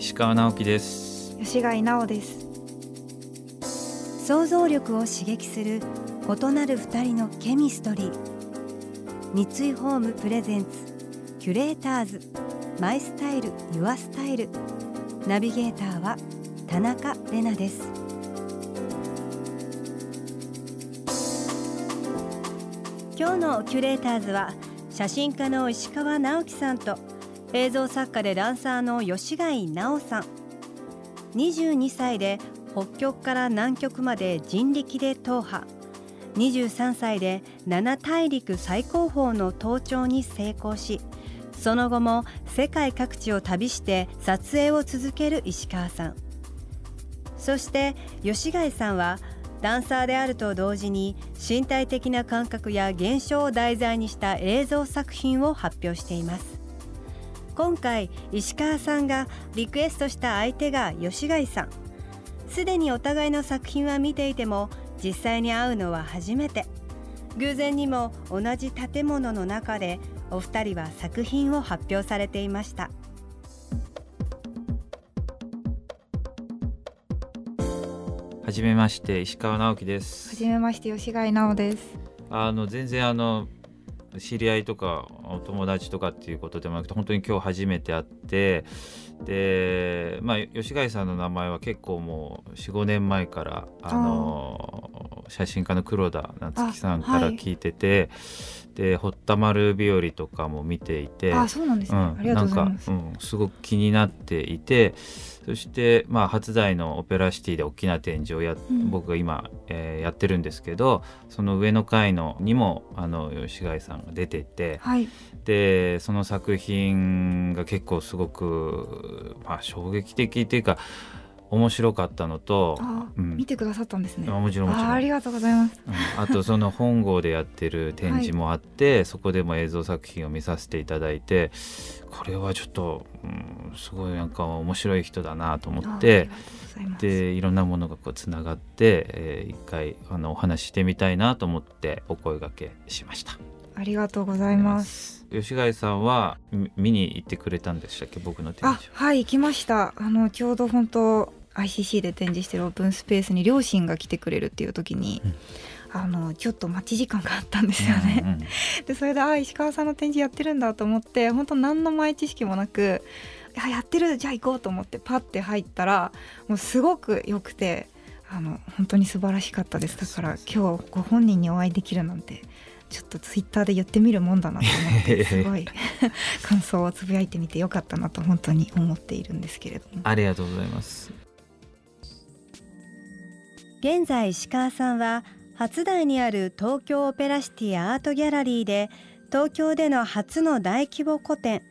石川直樹です。吉貝直です。想像力を刺激する異なる二人のケミストリー。三井ホームプレゼンツキュレーターズ。マイスタイルユアスタイル。ナビゲーターは田中れなです。今日のキュレーターズは写真家の石川直樹さんと映像作家でダンサーの吉貝直さん。22歳で北極から南極まで人力で踏破。23歳で7大陸最高峰の登頂に成功しその後も世界各地を旅して撮影を続ける石川さん。そして吉貝さんはダンサーであると同時に身体的な感覚や現象を題材にした映像作品を発表しています。今回石川さんがリクエストした相手が吉貝さん。すでにお互いの作品は見ていても実際に会うのは初めて。偶然にも同じ建物の中でお二人は作品を発表されていました。はじめまして石川直樹です。はじめまして吉貝直です。あの全然あの知り合いとかお友達とかっていうことでもなくて本当に今日初めて会ってでまあ吉貝さんの名前は結構もう45年前からあの写真家の黒田夏樹さんから聞いてて、はい、で堀田丸日和とかも見ていてあそうなんですね、うん、ありがとうございます、うん、すごく気になっていてそして、まあ、初代のオペラシティで大きな展示をや、うん、僕が今、えー、やってるんですけどその上の階のにもあの吉貝さんが出ていて、はい、でその作品が結構すごく、まあ、衝撃的っていうか面白かったのと、うん、見てくださったんですね。もちろんもちろん。ありがとうございます、うん、あとその本郷でやってる展示もあって、はい、そこでも映像作品を見させていただいてこれはちょっと、うん、すごいなんか面白い人だなと思ってでいろんなものがこうつながって、えー、一回あのお話ししてみたいなと思ってお声がけしました。ありがとうございます。吉貝さんは見に行ってくれたんでしたっけ？僕の展示はい行きました。あのちょうど本当 ICC で展示してるオープンスペースに両親が来てくれるっていう時に、うん、あのちょっと待ち時間があったんですよね。うんうん、でそれであ石川さんの展示やってるんだと思って本当何の前知識もなくややってるじゃあ行こうと思ってパッて入ったらもうすごく良くてあの本当に素晴らしかったです。だから今日ご本人にお会いできるなんてちょっとツイッターで言ってみるもんだなと思って すごい 感想をつぶやいてみてよかったなと本当に思っているんですけれども。ありがとうございます現在石川さんは初台にある東京オペラシティアートギャラリーで東京での初の大規模個展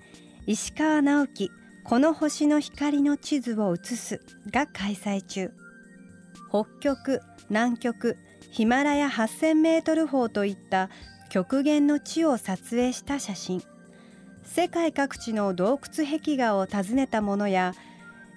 石川直樹この星の光の地図を写すが開催中。北極南極ヒマラヤ8000メートル峰といった極限の地を撮影した写真。世界各地の洞窟壁画を訪ねたものや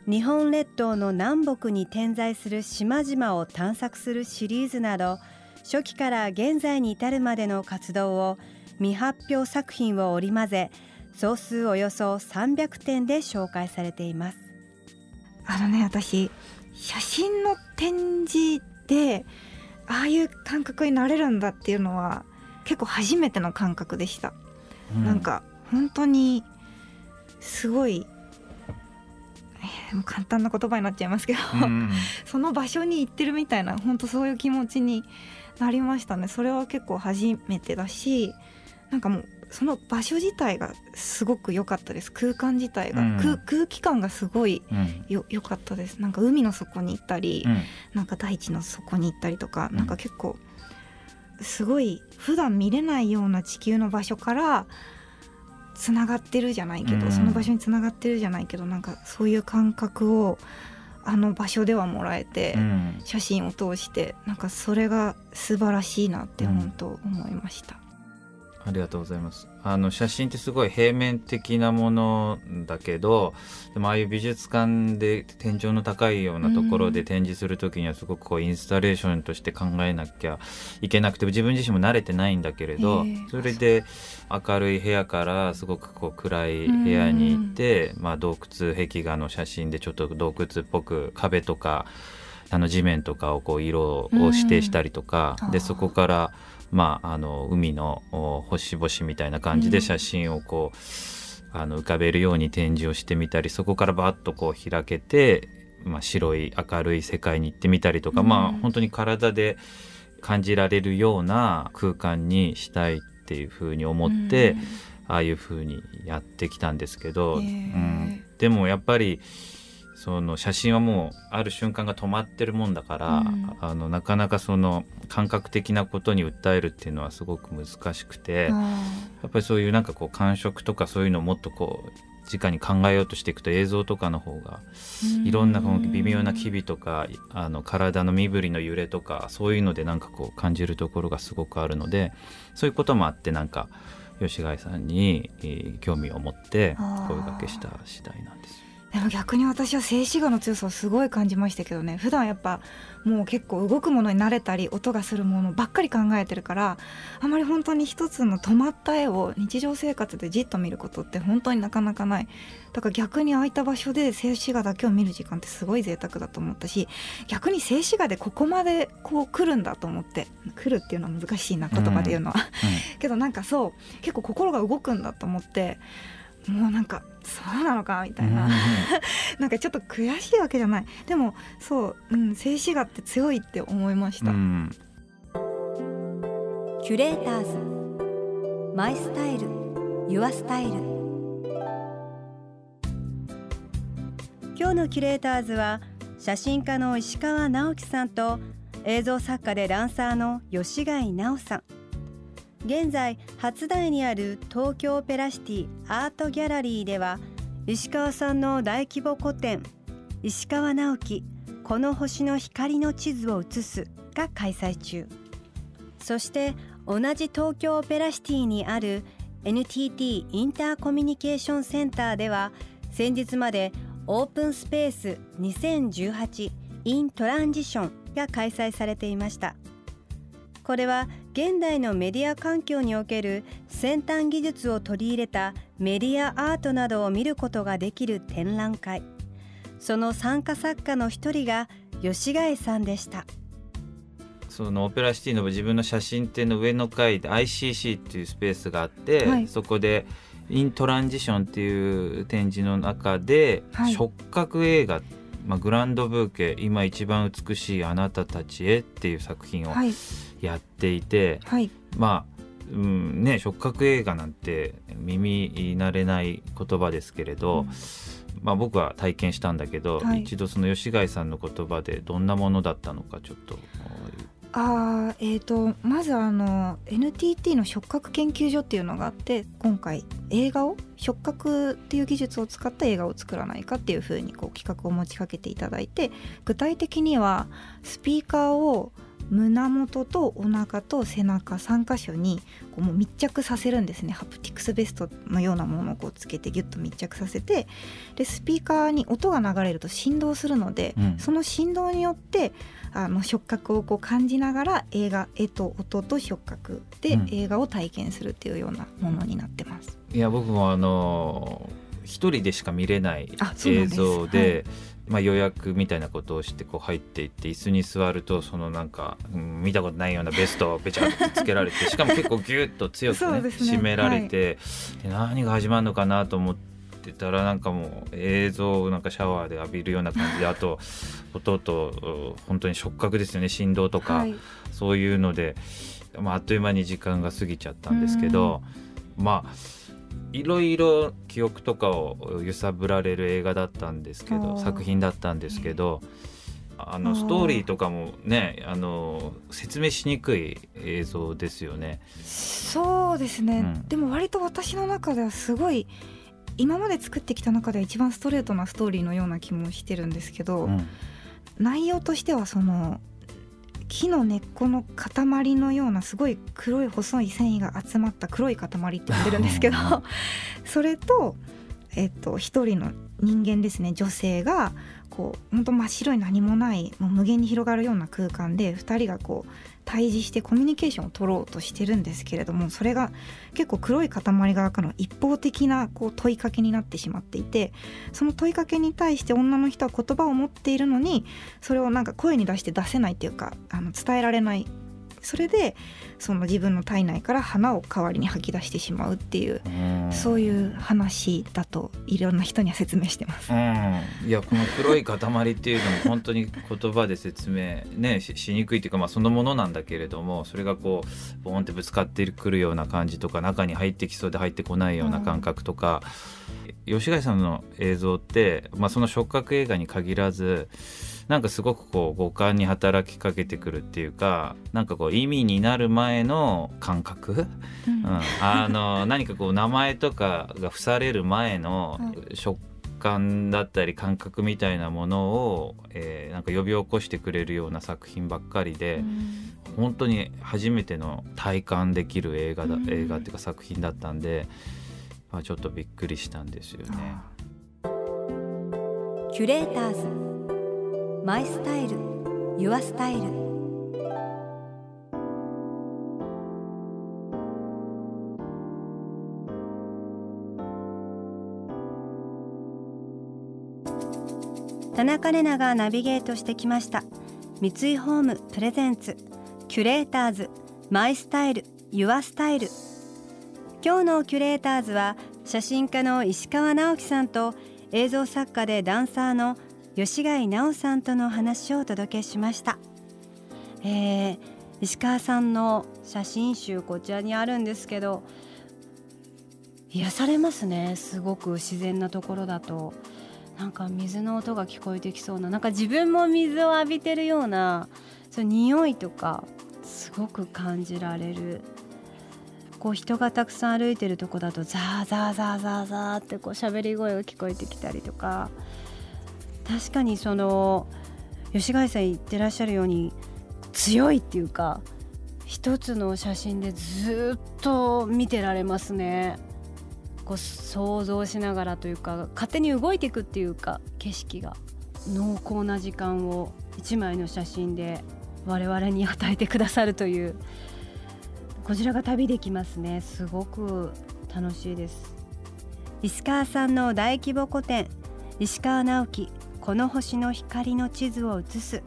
日本列島の南北に点在する島々を探索するシリーズなど初期から現在に至るまでの活動を未発表作品を織り交ぜ総数およそ300点で紹介されています。あのね私写真の展示でああいう感覚になれるんだっていうのは結構初めての感覚でした、うん、なんか本当にすごい簡単な言葉になっちゃいますけど、うん、その場所に行ってるみたいな本当そういう気持ちになりましたね。それは結構初めてだしなんかもうその場所自体がすごく良かったです。空間自体が、うん、空気感がすごいよ、うん、かったです。なんか海の底に行ったり、うん、なんか大地の底に行ったりとか、うん、なんか結構すごい普段見れないような地球の場所からつながってるじゃないけど、うんその場所につながってるじゃないけどなんかそういう感覚をあの場所ではもらえて、うん写真を通してなんかそれが素晴らしいなってうん本当思いました。ありがとうございます。あの写真ってすごい平面的なものだけどでもああいう美術館で天井の高いようなところで展示する時にはすごくこうインスタレーションとして考えなきゃいけなくて自分自身も慣れてないんだけれどへえ。それで明るい部屋からすごくこう暗い部屋に行って、まあ、洞窟壁画の写真でちょっと洞窟っぽく壁とかあの地面とかをこう色を指定したりとか、でそこからまあ、あの海のお星々みたいな感じうん。で写真をこう、あの浮かべるように展示をしてみたりそこからバッとこう開けて、まあ、白い明るい世界に行ってみたりとか、うん。まあ本当に体で感じられるような空間にしたいっていうふうに思って、ああいうふうにやってきたんですけど、うん、でもやっぱりその写真はもうある瞬間が止まってるもんだから、うん。あのなかなかその感覚的なことに訴えるっていうのはすごく難しくて、やっぱりそういうなんかこう感触とかそういうのをもっとこう直に考えようとしていくと映像とかの方がいろんなこの微妙な機微とかあの体の身振りの揺れとかそういうのでなんかこう感じるところがすごくあるのでそういうこともあってなんか吉貝さんにえー興味を持って声掛けした次第なんですよ。でも逆に私は静止画の強さをすごい感じましたけどね。普段やっぱもう結構動くものに慣れたり音がするものばっかり考えてるからあまり本当に一つの止まった絵を日常生活でじっと見ることって本当になかなかない。だから逆に空いた場所で静止画だけを見る時間ってすごい贅沢だと思ったし逆に静止画でここまでこう来るんだと思って来るっていうのは難しいな言葉で言うのは、けどなんかそう結構心が動くんだと思ってもうなんかそうなのかみたいな、なんかちょっと悔しいわけじゃない。でもそう、うん、静止画って強いって思いました、うん。キュレーターズ。マイスタイル。ユアスタイル。今日のキュレーターズは写真家の石川直樹さんと映像作家でダンサーの吉貝直さん現在初台にある東京オペラシティアートギャラリーでは石川さんの大規模個展石川直樹この星の光の地図を写すが開催中。そして同じ東京オペラシティにある NTT インターコミュニケーションセンターでは先日までオープンスペース2018 in トランジションが開催されていました。これは現代のメディア環境における先端技術を取り入れたメディアアートなどを見ることができる展覧会。その参加作家の一人が吉貝さんでした。そのオペラシティの自分の写真展の上の階で ICC っていうスペースがあって、はい。そこでイントランジションっていう展示の中で、はい。触覚映画、まあ、グランドブーケ今一番美しいあなたたちへっていう作品をはいやっていて、はい。まあうんね、触覚映画なんて耳慣れない言葉ですけれど、まあ、僕は体験したんだけど、はい。一度その吉貝さんの言葉でどんなものだったのかちょっと。あーえー、とまずあの NTT の触覚研究所っていうのがあって今回映画を触覚っていう技術を使った映画を作らないかっていうふうにこう企画を持ちかけていただいて具体的にはスピーカーを胸元とお腹と背中3箇所にこうもう密着させるんですね。ハプティクスベストのようなものをこうつけてギュッと密着させてでスピーカーに音が流れると振動するので、うん。その振動によってあの触覚をこう感じながら映画絵と音と触覚でうん。映画を体験するっていうようなものになってます。いや僕もあの一人でしか見れない映あそうなんです。像でまあ、予約みたいなことをしてこう入っていって椅子に座るとそのなんか、うん見たことないようなベストを べちゃってつけられてしかも結構ギュッと強くねね。締められて、で何が始まるのかなと思ってたらなんかもう映像をなんかシャワーで浴びるような感じであと音とうん本当に触覚ですよね振動とか、はい。そういうので、まあ、あっという間に時間が過ぎちゃったんですけど、まあいろいろ記憶とかを揺さぶられる映画だったんですけど作品だったんですけどあのストーリーとかもねあの説明しにくい映像ですよね。そうですね、うん、でも割と私の中ではすごい今まで作ってきた中では一番ストレートなストーリーのような気もしてるんですけど、うん、内容としてはその木の根っこの塊のようなすごい黒い細い繊維が集まった黒い塊って呼んでるんですけど それと、えっと、一人の人間ですね女性がこう本当真っ白い何もないもう無限に広がるような空間で2人がこう対峙してコミュニケーションを取ろうとしてるんですけれどもそれが結構黒い塊側からの一方的なこう問いかけになってしまっていてその問いかけに対して女の人は言葉を持っているのにそれをなんか声に出して出せないっていうかあの伝えられないそれでその自分の体内から花を代わりに吐き出してしまうっていうそういう話だといろんな人には説明してます。いやこの黒い塊っていうのも本当に言葉で説明ね しにくいっていうかまあそのものなんだけれどもそれがこうボーンってぶつかってくるような感じとか中に入ってきそうで入ってこないような感覚とか、吉貝さんの映像って、まあ、その触覚映画に限らずなんかすごくこう五感に働きかけてくるっていうかなんかこう意味になる前の感覚、うん、あの何かこう名前とかが付される前の食感だったり感覚みたいなものを、えー、なんか呼び起こしてくれるような作品ばっかりで、うん、本当に初めての体感できる映画だ、うん、映画っていうか作品だったんで、まあ、ちょっとびっくりしたんですよね。キュレーターズマイスタイルユアスタイル。田中玲奈がナビゲートしてきました。三井ホームプレゼンツキュレーターズマイスタイルユアスタイル。今日のキュレーターズは写真家の石川直樹さんと映像作家でダンサーの吉貝直さんとの話をお届けしました、えー、石川さんの写真集こちらにあるんですけど癒されますね。すごく自然なところだと。なんか水の音が聞こえてきそうな。なんか自分も水を浴びてるようなその匂いとかすごく感じられる。こう人がたくさん歩いてるとこだとザーザーザーザーザーってこう喋り声が聞こえてきたりとか。確かにその吉貝さん言ってらっしゃるように強いっていうか一つの写真でずっと見てられますね。こう想像しながらというか勝手に動いていくっていうか景色が。濃厚な時間を1枚の写真で我々に与えてくださるという。こちらが旅できますね。すごく楽しいです。石川さんの大規模個展石川直樹。この星の光の地図を写す。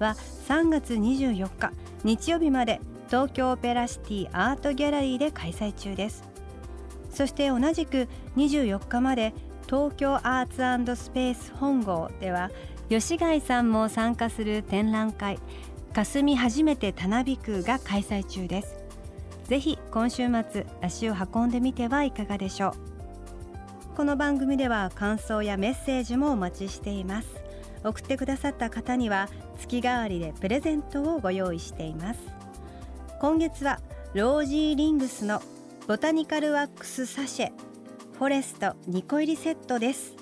は3月24日日曜日まで東京オペラシティアートギャラリーで開催中です。そして同じく24日まで東京アーツスペース本郷では吉貝さんも参加する展覧会霞初めてたなびくが開催中です。ぜひ今週末足を運んでみてはいかがでしょう。この番組では感想やメッセージもお待ちしています。送ってくださった方には月替わりでプレゼントをご用意しています。今月はロージーリングスのボタニカルワックスサシェフォレスト2個入りセットです。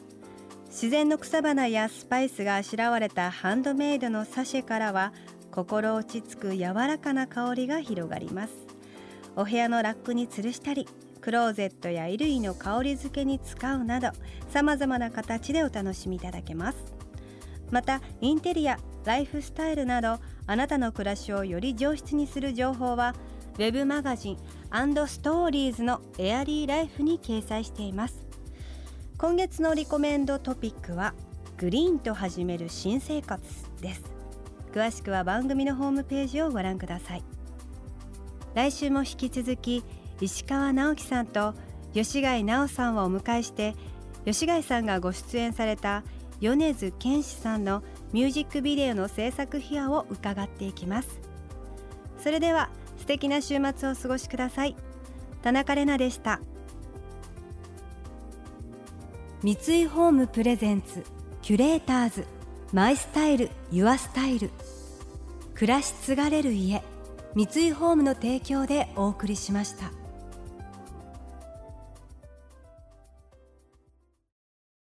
自然の草花やスパイスがあしらわれたハンドメイドのサシェからは心落ち着く柔らかな香りが広がります。お部屋のラックに吊るしたりクローゼットや衣類の香り付けに使うなどさまざまな形でお楽しみいただけます。またインテリアライフスタイルなどあなたの暮らしをより上質にする情報は web マガジンストーリーズのエアリーライフに掲載しています。今月のリコメンドトピックはグリーンと始める新生活です。詳しくは番組のホームページをご覧ください。来週も引き続き石川直樹さんと吉貝直さんをお迎えして吉貝さんがご出演された米津玄師さんのミュージックビデオの制作秘話を伺っていきます。それでは素敵な週末をお過ごしください。田中れなでした。三井ホームプレゼンツキュレーターズマイスタイルユアスタイル。暮らし継がれる家三井ホームの提供でお送りしました。